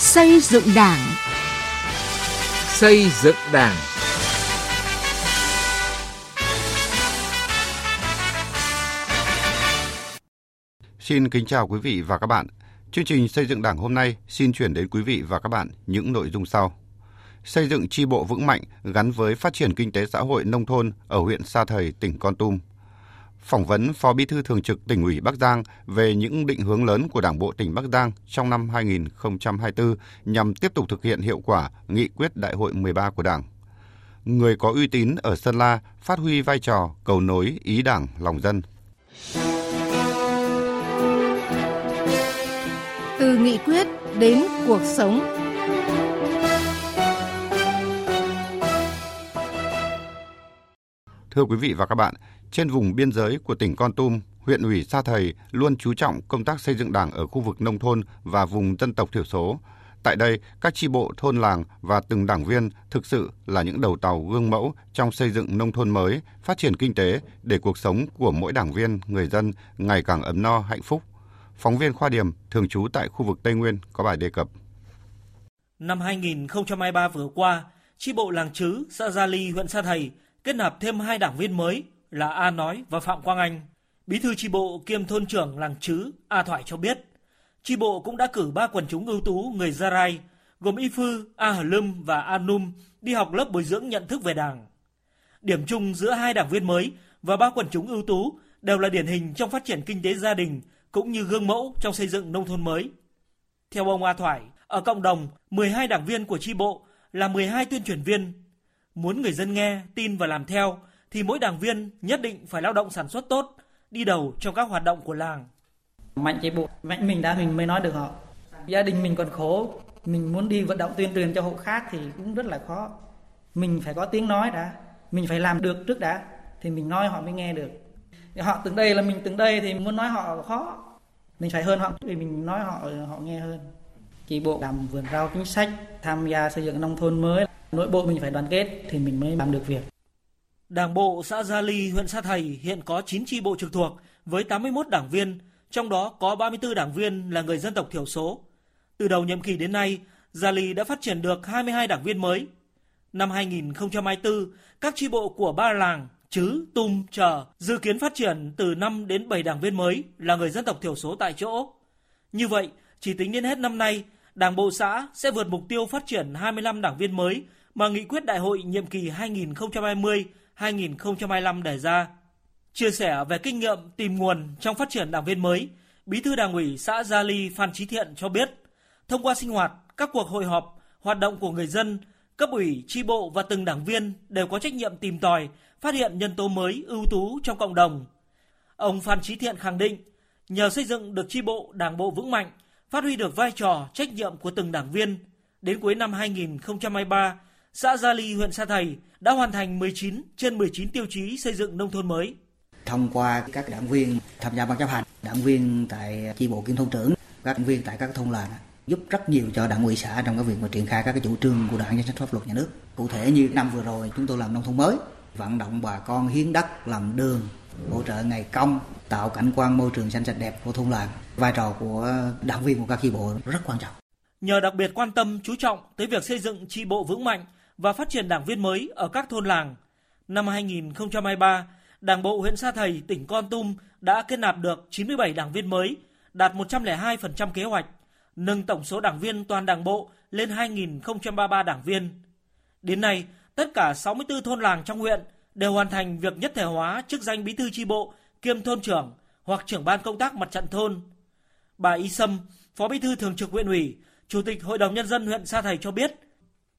Xây dựng Đảng. Xây dựng Đảng. Xin kính chào quý vị và các bạn. Chương trình xây dựng Đảng hôm nay xin chuyển đến quý vị và các bạn những nội dung sau. Xây dựng chi bộ vững mạnh gắn với phát triển kinh tế xã hội nông thôn ở huyện Sa Thầy, tỉnh Con Tum phỏng vấn Phó Bí thư Thường trực tỉnh ủy Bắc Giang về những định hướng lớn của Đảng bộ tỉnh Bắc Giang trong năm 2024 nhằm tiếp tục thực hiện hiệu quả nghị quyết Đại hội 13 của Đảng. Người có uy tín ở Sơn La phát huy vai trò cầu nối ý Đảng lòng dân. Từ nghị quyết đến cuộc sống. Thưa quý vị và các bạn, trên vùng biên giới của tỉnh Con Tum, huyện ủy Sa Thầy luôn chú trọng công tác xây dựng đảng ở khu vực nông thôn và vùng dân tộc thiểu số. Tại đây, các tri bộ thôn làng và từng đảng viên thực sự là những đầu tàu gương mẫu trong xây dựng nông thôn mới, phát triển kinh tế để cuộc sống của mỗi đảng viên, người dân ngày càng ấm no, hạnh phúc. Phóng viên Khoa Điểm, thường trú tại khu vực Tây Nguyên có bài đề cập. Năm 2023 vừa qua, tri bộ làng Trứ, xã Gia Ly, huyện Sa Thầy kết nạp thêm hai đảng viên mới là A Nói và Phạm Quang Anh. Bí thư tri bộ kiêm thôn trưởng làng chứ A Thoại cho biết, tri bộ cũng đã cử ba quần chúng ưu tú người Gia Rai gồm Y Phư, A Hờ Lâm và A Num đi học lớp bồi dưỡng nhận thức về Đảng. Điểm chung giữa hai đảng viên mới và ba quần chúng ưu tú đều là điển hình trong phát triển kinh tế gia đình cũng như gương mẫu trong xây dựng nông thôn mới. Theo ông A Thoại, ở cộng đồng, 12 đảng viên của tri bộ là 12 tuyên truyền viên. Muốn người dân nghe, tin và làm theo thì mỗi đảng viên nhất định phải lao động sản xuất tốt, đi đầu trong các hoạt động của làng. Mạnh chế bộ, mạnh mình đã mình mới nói được họ. Gia đình mình còn khổ, mình muốn đi vận động tuyên truyền cho hộ khác thì cũng rất là khó. Mình phải có tiếng nói đã, mình phải làm được trước đã, thì mình nói họ mới nghe được. Họ từng đây là mình từng đây thì muốn nói họ khó. Mình phải hơn họ vì mình nói họ họ nghe hơn. Chi bộ làm vườn rau chính sách, tham gia xây dựng nông thôn mới, nội bộ mình phải đoàn kết thì mình mới làm được việc. Đảng bộ xã Gia Ly, huyện Sa Thầy hiện có 9 chi bộ trực thuộc với 81 đảng viên, trong đó có 34 đảng viên là người dân tộc thiểu số. Từ đầu nhiệm kỳ đến nay, Gia Ly đã phát triển được 22 đảng viên mới. Năm 2024, các chi bộ của ba làng Chứ, Tum, Chờ dự kiến phát triển từ 5 đến 7 đảng viên mới là người dân tộc thiểu số tại chỗ. Như vậy, chỉ tính đến hết năm nay, Đảng bộ xã sẽ vượt mục tiêu phát triển 25 đảng viên mới mà nghị quyết đại hội nhiệm kỳ 2020 2025 đề ra. Chia sẻ về kinh nghiệm tìm nguồn trong phát triển đảng viên mới, Bí thư Đảng ủy xã Gia Ly Phan Chí Thiện cho biết, thông qua sinh hoạt, các cuộc hội họp, hoạt động của người dân, cấp ủy, tri bộ và từng đảng viên đều có trách nhiệm tìm tòi, phát hiện nhân tố mới ưu tú trong cộng đồng. Ông Phan Chí Thiện khẳng định, nhờ xây dựng được tri bộ, đảng bộ vững mạnh, phát huy được vai trò, trách nhiệm của từng đảng viên, đến cuối năm 2023, xã Gia Ly, huyện Sa Thầy đã hoàn thành 19 trên 19 tiêu chí xây dựng nông thôn mới. Thông qua các đảng viên tham gia ban chấp hành, đảng viên tại chi bộ kiêm thôn trưởng, các đảng viên tại các thôn làng giúp rất nhiều cho đảng ủy xã trong cái việc mà triển khai các cái chủ trương của đảng chính sách pháp luật nhà nước. Cụ thể như năm vừa rồi chúng tôi làm nông thôn mới, vận động bà con hiến đất làm đường, hỗ trợ ngày công, tạo cảnh quan môi trường xanh sạch đẹp của thôn làng. Vai trò của đảng viên của các chi bộ rất quan trọng. Nhờ đặc biệt quan tâm chú trọng tới việc xây dựng chi bộ vững mạnh và phát triển đảng viên mới ở các thôn làng. Năm 2023, Đảng bộ huyện Sa Thầy, tỉnh Con Tum đã kết nạp được 97 đảng viên mới, đạt 102% kế hoạch, nâng tổng số đảng viên toàn đảng bộ lên 2.033 đảng viên. Đến nay, tất cả 64 thôn làng trong huyện đều hoàn thành việc nhất thể hóa chức danh bí thư chi bộ kiêm thôn trưởng hoặc trưởng ban công tác mặt trận thôn. Bà Y Sâm, Phó Bí thư Thường trực huyện ủy, Chủ tịch Hội đồng Nhân dân huyện Sa Thầy cho biết,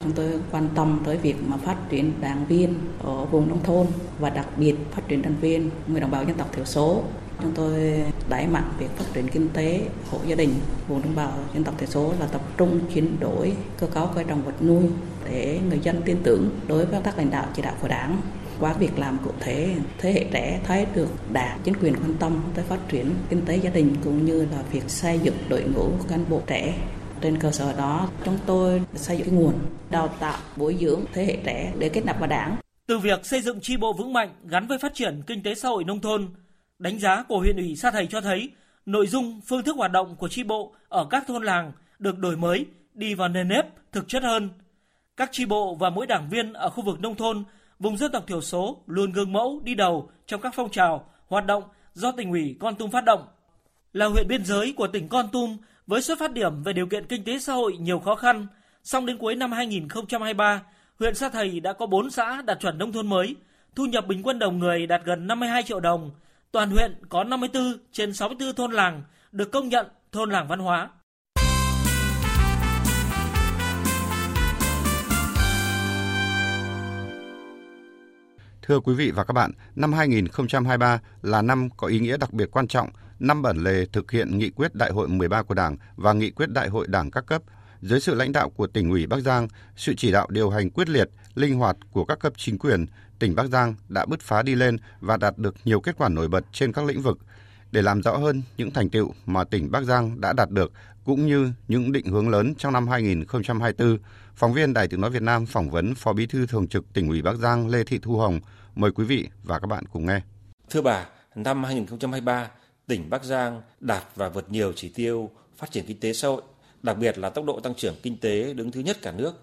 Chúng tôi quan tâm tới việc mà phát triển đảng viên ở vùng nông thôn và đặc biệt phát triển đảng viên, người đồng bào dân tộc thiểu số. Chúng tôi đẩy mạnh việc phát triển kinh tế hộ gia đình vùng đồng bào dân tộc thiểu số là tập trung chuyển đổi cơ cấu cây trồng vật nuôi để người dân tin tưởng đối với các lãnh đạo chỉ đạo của đảng qua việc làm cụ thể, thế hệ trẻ thấy được đảng, chính quyền quan tâm tới phát triển kinh tế gia đình cũng như là việc xây dựng đội ngũ cán bộ trẻ trên cơ sở đó, chúng tôi xây dựng cái nguồn đào tạo, bồi dưỡng thế hệ trẻ để kết nạp vào đảng. Từ việc xây dựng tri bộ vững mạnh gắn với phát triển kinh tế xã hội nông thôn, đánh giá của huyện ủy Sa Thầy cho thấy nội dung, phương thức hoạt động của tri bộ ở các thôn làng được đổi mới, đi vào nền nếp, thực chất hơn. Các tri bộ và mỗi đảng viên ở khu vực nông thôn, vùng dân tộc thiểu số luôn gương mẫu đi đầu trong các phong trào, hoạt động do tỉnh ủy Con Tum phát động. Là huyện biên giới của tỉnh Con Tum với xuất phát điểm về điều kiện kinh tế xã hội nhiều khó khăn, song đến cuối năm 2023, huyện Sa Thầy đã có 4 xã đạt chuẩn nông thôn mới, thu nhập bình quân đầu người đạt gần 52 triệu đồng. Toàn huyện có 54 trên 64 thôn làng được công nhận thôn làng văn hóa. Thưa quý vị và các bạn, năm 2023 là năm có ý nghĩa đặc biệt quan trọng, năm bản lề thực hiện nghị quyết Đại hội 13 của Đảng và nghị quyết Đại hội Đảng các cấp. Dưới sự lãnh đạo của tỉnh ủy Bắc Giang, sự chỉ đạo điều hành quyết liệt, linh hoạt của các cấp chính quyền, tỉnh Bắc Giang đã bứt phá đi lên và đạt được nhiều kết quả nổi bật trên các lĩnh vực. Để làm rõ hơn những thành tựu mà tỉnh Bắc Giang đã đạt được cũng như những định hướng lớn trong năm 2024, phóng viên Đài Tiếng nói Việt Nam phỏng vấn Phó Bí thư Thường trực tỉnh ủy Bắc Giang Lê Thị Thu Hồng. Mời quý vị và các bạn cùng nghe. Thưa bà, năm 2023, tỉnh Bắc Giang đạt và vượt nhiều chỉ tiêu phát triển kinh tế xã hội, đặc biệt là tốc độ tăng trưởng kinh tế đứng thứ nhất cả nước.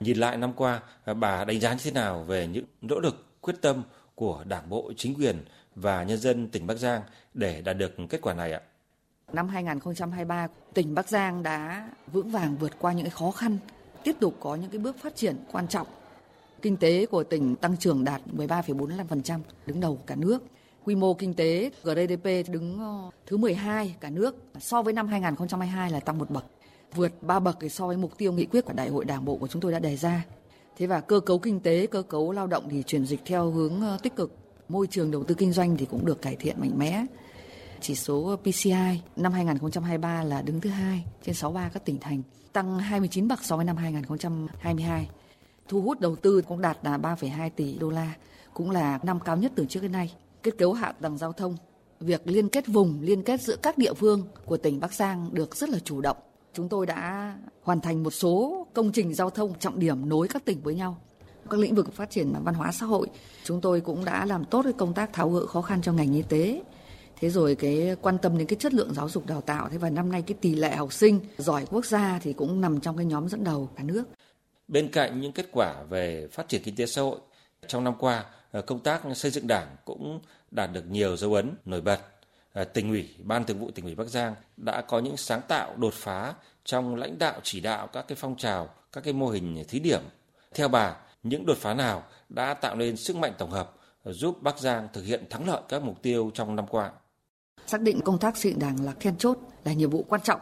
Nhìn lại năm qua, bà đánh giá như thế nào về những nỗ lực, quyết tâm của Đảng bộ, chính quyền và nhân dân tỉnh Bắc Giang để đạt được kết quả này ạ? Năm 2023, tỉnh Bắc Giang đã vững vàng vượt qua những khó khăn, tiếp tục có những cái bước phát triển quan trọng. Kinh tế của tỉnh tăng trưởng đạt 13,45%, đứng đầu cả nước. Quy mô kinh tế GDP đứng ờ, thứ 12 cả nước, so với năm 2022 là tăng một bậc, vượt ba bậc so với mục tiêu nghị quyết của Đại hội Đảng bộ của chúng tôi đã đề ra. Thế và cơ cấu kinh tế, cơ cấu lao động thì chuyển dịch theo hướng ờ, tích cực, môi trường đầu tư kinh doanh thì cũng được cải thiện mạnh mẽ. Chỉ số ờ, PCI năm 2023 là đứng thứ hai trên 63 các tỉnh thành, tăng 29 bậc so với năm 2022. Thu hút đầu tư cũng đạt là 3,2 tỷ đô la, cũng là năm cao nhất từ trước đến nay. Kết cấu hạ tầng giao thông, việc liên kết vùng, liên kết giữa các địa phương của tỉnh Bắc Giang được rất là chủ động. Chúng tôi đã hoàn thành một số công trình giao thông trọng điểm nối các tỉnh với nhau. Các lĩnh vực phát triển văn hóa xã hội chúng tôi cũng đã làm tốt cái công tác tháo gỡ khó khăn cho ngành y tế. Thế rồi cái quan tâm đến cái chất lượng giáo dục đào tạo thế và năm nay cái tỷ lệ học sinh giỏi quốc gia thì cũng nằm trong cái nhóm dẫn đầu cả nước. Bên cạnh những kết quả về phát triển kinh tế xã hội trong năm qua Ờ, công tác xây dựng đảng cũng đạt được nhiều dấu ấn nổi bật ờ, tỉnh ủy ban thường vụ tỉnh ủy bắc giang đã có những sáng tạo đột phá trong lãnh đạo chỉ đạo các cái phong trào các cái mô hình thí điểm theo bà những đột phá nào đã tạo nên sức mạnh tổng hợp giúp Bắc Giang thực hiện thắng lợi các mục tiêu trong năm qua? Xác định công tác xây dựng đảng là then chốt, là nhiệm vụ quan trọng.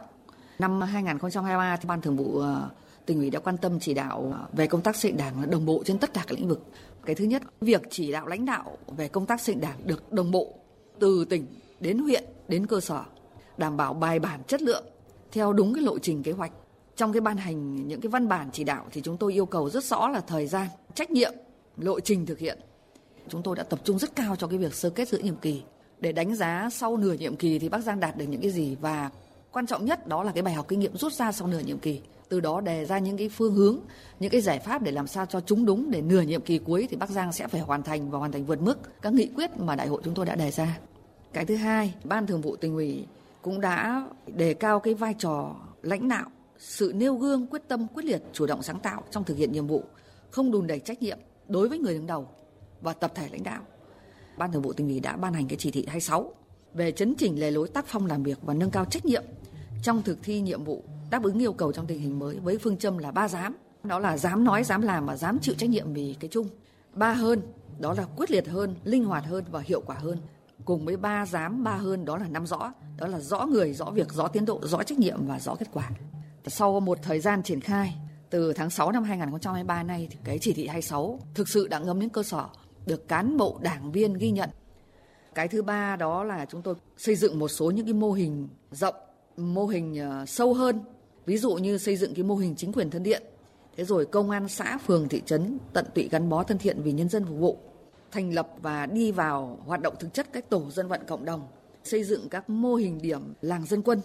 Năm 2023, Ban Thường vụ ờ, tỉnh ủy đã quan tâm chỉ đạo về công tác xây dựng đảng đồng bộ trên tất cả các lĩnh vực. Cái thứ nhất, việc chỉ đạo lãnh đạo về công tác xây dựng đảng được đồng bộ từ tỉnh đến huyện đến cơ sở, đảm bảo bài bản chất lượng theo đúng cái lộ trình kế hoạch trong cái ban hành những cái văn bản chỉ đạo thì chúng tôi yêu cầu rất rõ là thời gian, trách nhiệm, lộ trình thực hiện. Chúng tôi đã tập trung rất cao cho cái việc sơ kết giữa nhiệm kỳ để đánh giá sau nửa nhiệm kỳ thì Bắc Giang đạt được những cái gì và quan trọng nhất đó là cái bài học kinh nghiệm rút ra sau nửa nhiệm kỳ. Từ đó đề ra những cái phương hướng, những cái giải pháp để làm sao cho chúng đúng để nửa nhiệm kỳ cuối thì Bắc Giang sẽ phải hoàn thành và hoàn thành vượt mức các nghị quyết mà đại hội chúng tôi đã đề ra. Cái thứ hai, Ban Thường vụ tỉnh ủy cũng đã đề cao cái vai trò lãnh đạo sự nêu gương quyết tâm quyết liệt chủ động sáng tạo trong thực hiện nhiệm vụ không đùn đẩy trách nhiệm đối với người đứng đầu và tập thể lãnh đạo ban thường vụ tỉnh ủy đã ban hành cái chỉ thị 26 về chấn chỉnh lề lối tác phong làm việc và nâng cao trách nhiệm trong thực thi nhiệm vụ đáp ứng yêu cầu trong tình hình mới với phương châm là ba dám đó là dám nói dám làm và dám chịu trách nhiệm vì cái chung. Ba hơn đó là quyết liệt hơn linh hoạt hơn và hiệu quả hơn. Cùng với ba dám ba hơn đó là năm rõ. Đó là rõ người rõ việc rõ tiến độ rõ trách nhiệm và rõ kết quả. Sau một thời gian triển khai từ tháng 6 năm 2023 nay thì cái chỉ thị 26 thực sự đã ngấm đến cơ sở được cán bộ đảng viên ghi nhận. Cái thứ ba đó là chúng tôi xây dựng một số những cái mô hình rộng, mô hình ờ, sâu hơn. Ví dụ như xây dựng cái mô hình chính quyền thân thiện. Thế rồi công an xã, phường, thị trấn tận tụy gắn bó thân thiện vì nhân dân phục vụ. Thành lập và đi vào hoạt động thực chất các tổ dân vận cộng đồng. Xây dựng các mô hình điểm làng dân quân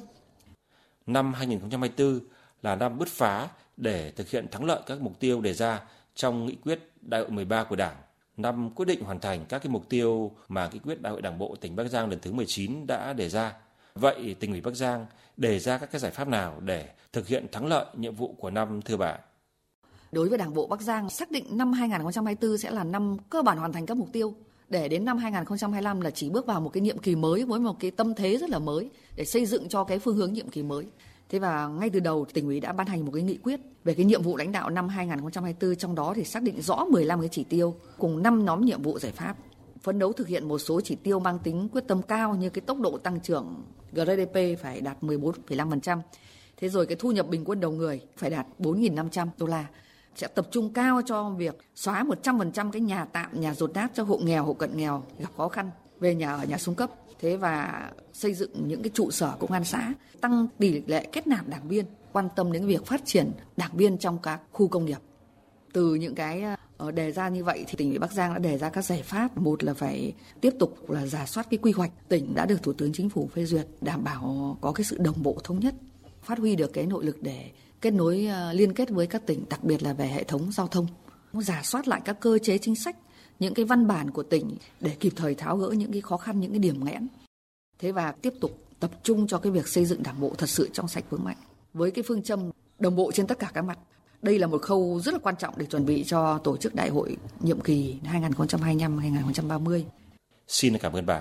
năm 2024 là năm bứt phá để thực hiện thắng lợi các mục tiêu đề ra trong nghị quyết đại hội 13 của Đảng. Năm quyết định hoàn thành các cái mục tiêu mà nghị quyết đại hội Đảng bộ tỉnh Bắc Giang lần thứ 19 đã đề ra. Vậy tỉnh ủy Bắc Giang đề ra các cái giải pháp nào để thực hiện thắng lợi nhiệm vụ của năm, thưa bà? Đối với Đảng bộ Bắc Giang, xác định năm 2024 sẽ là năm cơ bản hoàn thành các mục tiêu để đến năm 2025 là chỉ bước vào một cái nhiệm kỳ mới với một cái tâm thế rất là mới để xây dựng cho cái phương hướng nhiệm kỳ mới. Thế và ngay từ đầu, tỉnh ủy đã ban hành một cái nghị quyết về cái nhiệm vụ lãnh đạo năm 2024 trong đó thì xác định rõ 15 cái chỉ tiêu cùng 5 nhóm nhiệm vụ giải pháp phấn đấu thực hiện một số chỉ tiêu mang tính quyết tâm cao như cái tốc độ tăng trưởng GDP phải đạt 14,5%. Thế rồi cái thu nhập bình quân đầu người phải đạt 4.500 đô la. Sẽ tập trung cao cho việc xóa 100% cái nhà tạm, nhà rột nát cho hộ nghèo, hộ cận nghèo gặp khó khăn về nhà ở nhà xuống cấp. Thế và xây dựng những cái trụ sở công an xã, tăng tỷ lệ kết nạp đảng viên, quan tâm đến việc phát triển đảng viên trong các khu công nghiệp. Từ những cái Ờ, đề ra như vậy thì tỉnh ủy Bắc Giang đã đề ra các giải pháp. Một là phải tiếp tục là giả soát cái quy hoạch tỉnh đã được Thủ tướng Chính phủ phê duyệt, đảm bảo có cái sự đồng bộ thống nhất, phát huy được cái nội lực để kết nối ờ, liên kết với các tỉnh, đặc biệt là về hệ thống giao thông. Giả soát lại các cơ chế chính sách, những cái văn bản của tỉnh để kịp thời tháo gỡ những cái khó khăn, những cái điểm nghẽn. Thế và tiếp tục tập trung cho cái việc xây dựng đảng bộ thật sự trong sạch vững mạnh với cái phương châm đồng bộ trên tất cả các mặt đây là một khâu rất là quan trọng để chuẩn bị cho tổ chức đại hội nhiệm kỳ 2025-2030. Xin cảm ơn bà.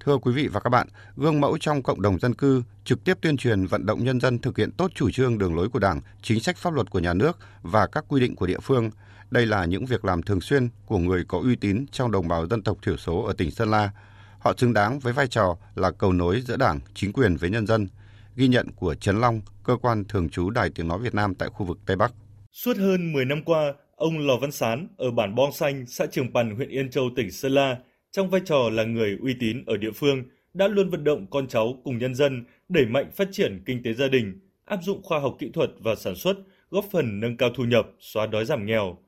Thưa quý vị và các bạn, gương mẫu trong cộng đồng dân cư, trực tiếp tuyên truyền vận động nhân dân thực hiện tốt chủ trương đường lối của Đảng, chính sách pháp luật của nhà nước và các quy định của địa phương. Đây là những việc làm thường xuyên của người có uy tín trong đồng bào dân tộc thiểu số ở tỉnh Sơn La. Họ xứng đáng với vai trò là cầu nối giữa Đảng, chính quyền với nhân dân, Ghi nhận của Trấn Long, cơ quan thường trú Đài Tiếng Nói Việt Nam tại khu vực Tây Bắc. Suốt hơn 10 năm qua, ông Lò Văn Sán ở bản Bong Xanh, xã Trường Pằn, huyện Yên Châu, tỉnh Sơn La, trong vai trò là người uy tín ở địa phương, đã luôn vận động con cháu cùng nhân dân đẩy mạnh phát triển kinh tế gia đình, áp dụng khoa học kỹ thuật và sản xuất, góp phần nâng cao thu nhập, xóa đói giảm nghèo.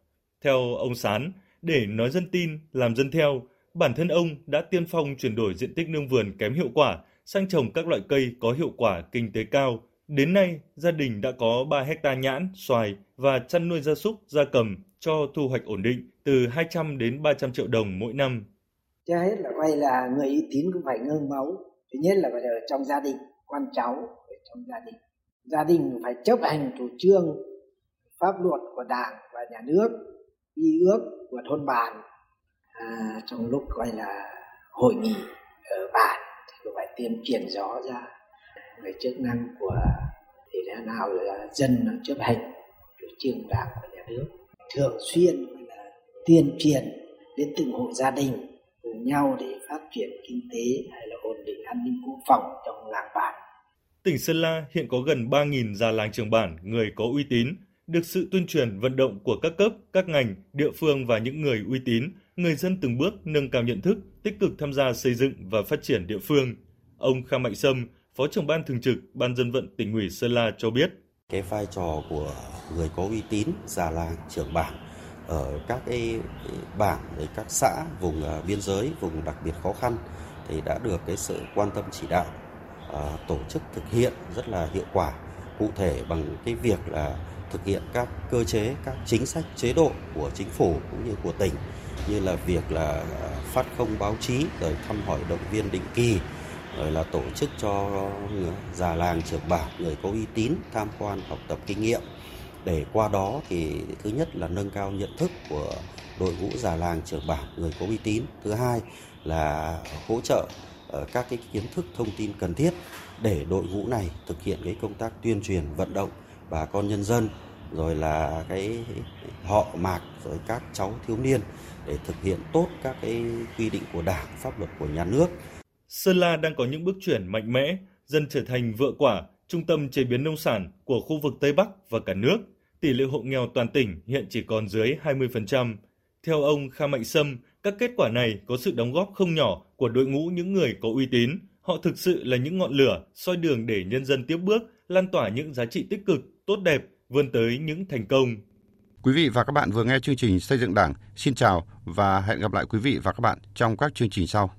Theo ông Sán, để nói dân tin, làm dân theo, bản thân ông đã tiên phong chuyển đổi diện tích nương vườn kém hiệu quả sang trồng các loại cây có hiệu quả kinh tế cao. Đến nay, gia đình đã có 3 hecta nhãn, xoài và chăn nuôi gia súc, gia cầm cho thu hoạch ổn định từ 200 đến 300 triệu đồng mỗi năm. Trước hết là quay là người uy tín cũng phải ngưng máu. Thứ nhất là phải ở trong gia đình, con cháu ở trong gia đình. Gia đình phải chấp hành chủ trương pháp luật của đảng và nhà nước, y ước của thôn bản à, trong lúc gọi là hội nghị ở bản cứ phải tiêm truyền rõ ra về chức năng của thì thế nào là dân nó chấp hành chủ trương đảng của nhà nước thường xuyên là tuyên truyền đến từng hộ gia đình cùng nhau để phát triển kinh tế hay là ổn định an ninh quốc phòng trong làng bản. Tỉnh Sơn La hiện có gần 3.000 già làng trường bản, người có uy tín, được sự tuyên truyền vận động của các cấp, các ngành, địa phương và những người uy tín, người dân từng bước nâng cao nhận thức, tích cực tham gia xây dựng và phát triển địa phương. Ông Kha Mạnh Sâm, Phó trưởng ban thường trực Ban dân vận tỉnh ủy Sơn La cho biết. Cái vai trò của người có uy tín, già làng, trưởng bản ở các cái bản, các xã vùng à, biên giới, vùng đặc biệt khó khăn thì đã được cái sự quan tâm chỉ đạo à, tổ chức thực hiện rất là hiệu quả cụ thể bằng cái việc là thực hiện các cơ chế, các chính sách chế độ của chính phủ cũng như của tỉnh, như là việc là à, phát không báo chí, rồi thăm hỏi động viên định kỳ, rồi là tổ chức cho già làng, trưởng bản, người có uy tín tham quan, học tập kinh nghiệm. Để qua đó thì thứ nhất là nâng cao nhận thức của đội ngũ già làng, trưởng bản, người có uy tín. Thứ hai là hỗ trợ ờ, các cái kiến thức, thông tin cần thiết để đội ngũ này thực hiện cái công tác tuyên truyền, vận động bà con nhân dân rồi là cái họ mạc rồi các cháu thiếu niên để thực hiện tốt các cái quy định của Đảng, pháp luật của nhà nước. Sơn La đang có những bước chuyển mạnh mẽ, dần trở thành vựa quả, trung tâm chế biến nông sản của khu vực Tây Bắc và cả nước. Tỷ lệ hộ nghèo toàn tỉnh hiện chỉ còn dưới 20%. Theo ông Kha Mạnh Sâm, các kết quả này có sự đóng góp không nhỏ của đội ngũ những người có uy tín. Họ thực sự là những ngọn lửa soi đường để nhân dân tiếp bước, lan tỏa những giá trị tích cực, tốt đẹp, vươn tới những thành công. Quý vị và các bạn vừa nghe chương trình Xây dựng Đảng. Xin chào và hẹn gặp lại quý vị và các bạn trong các chương trình sau.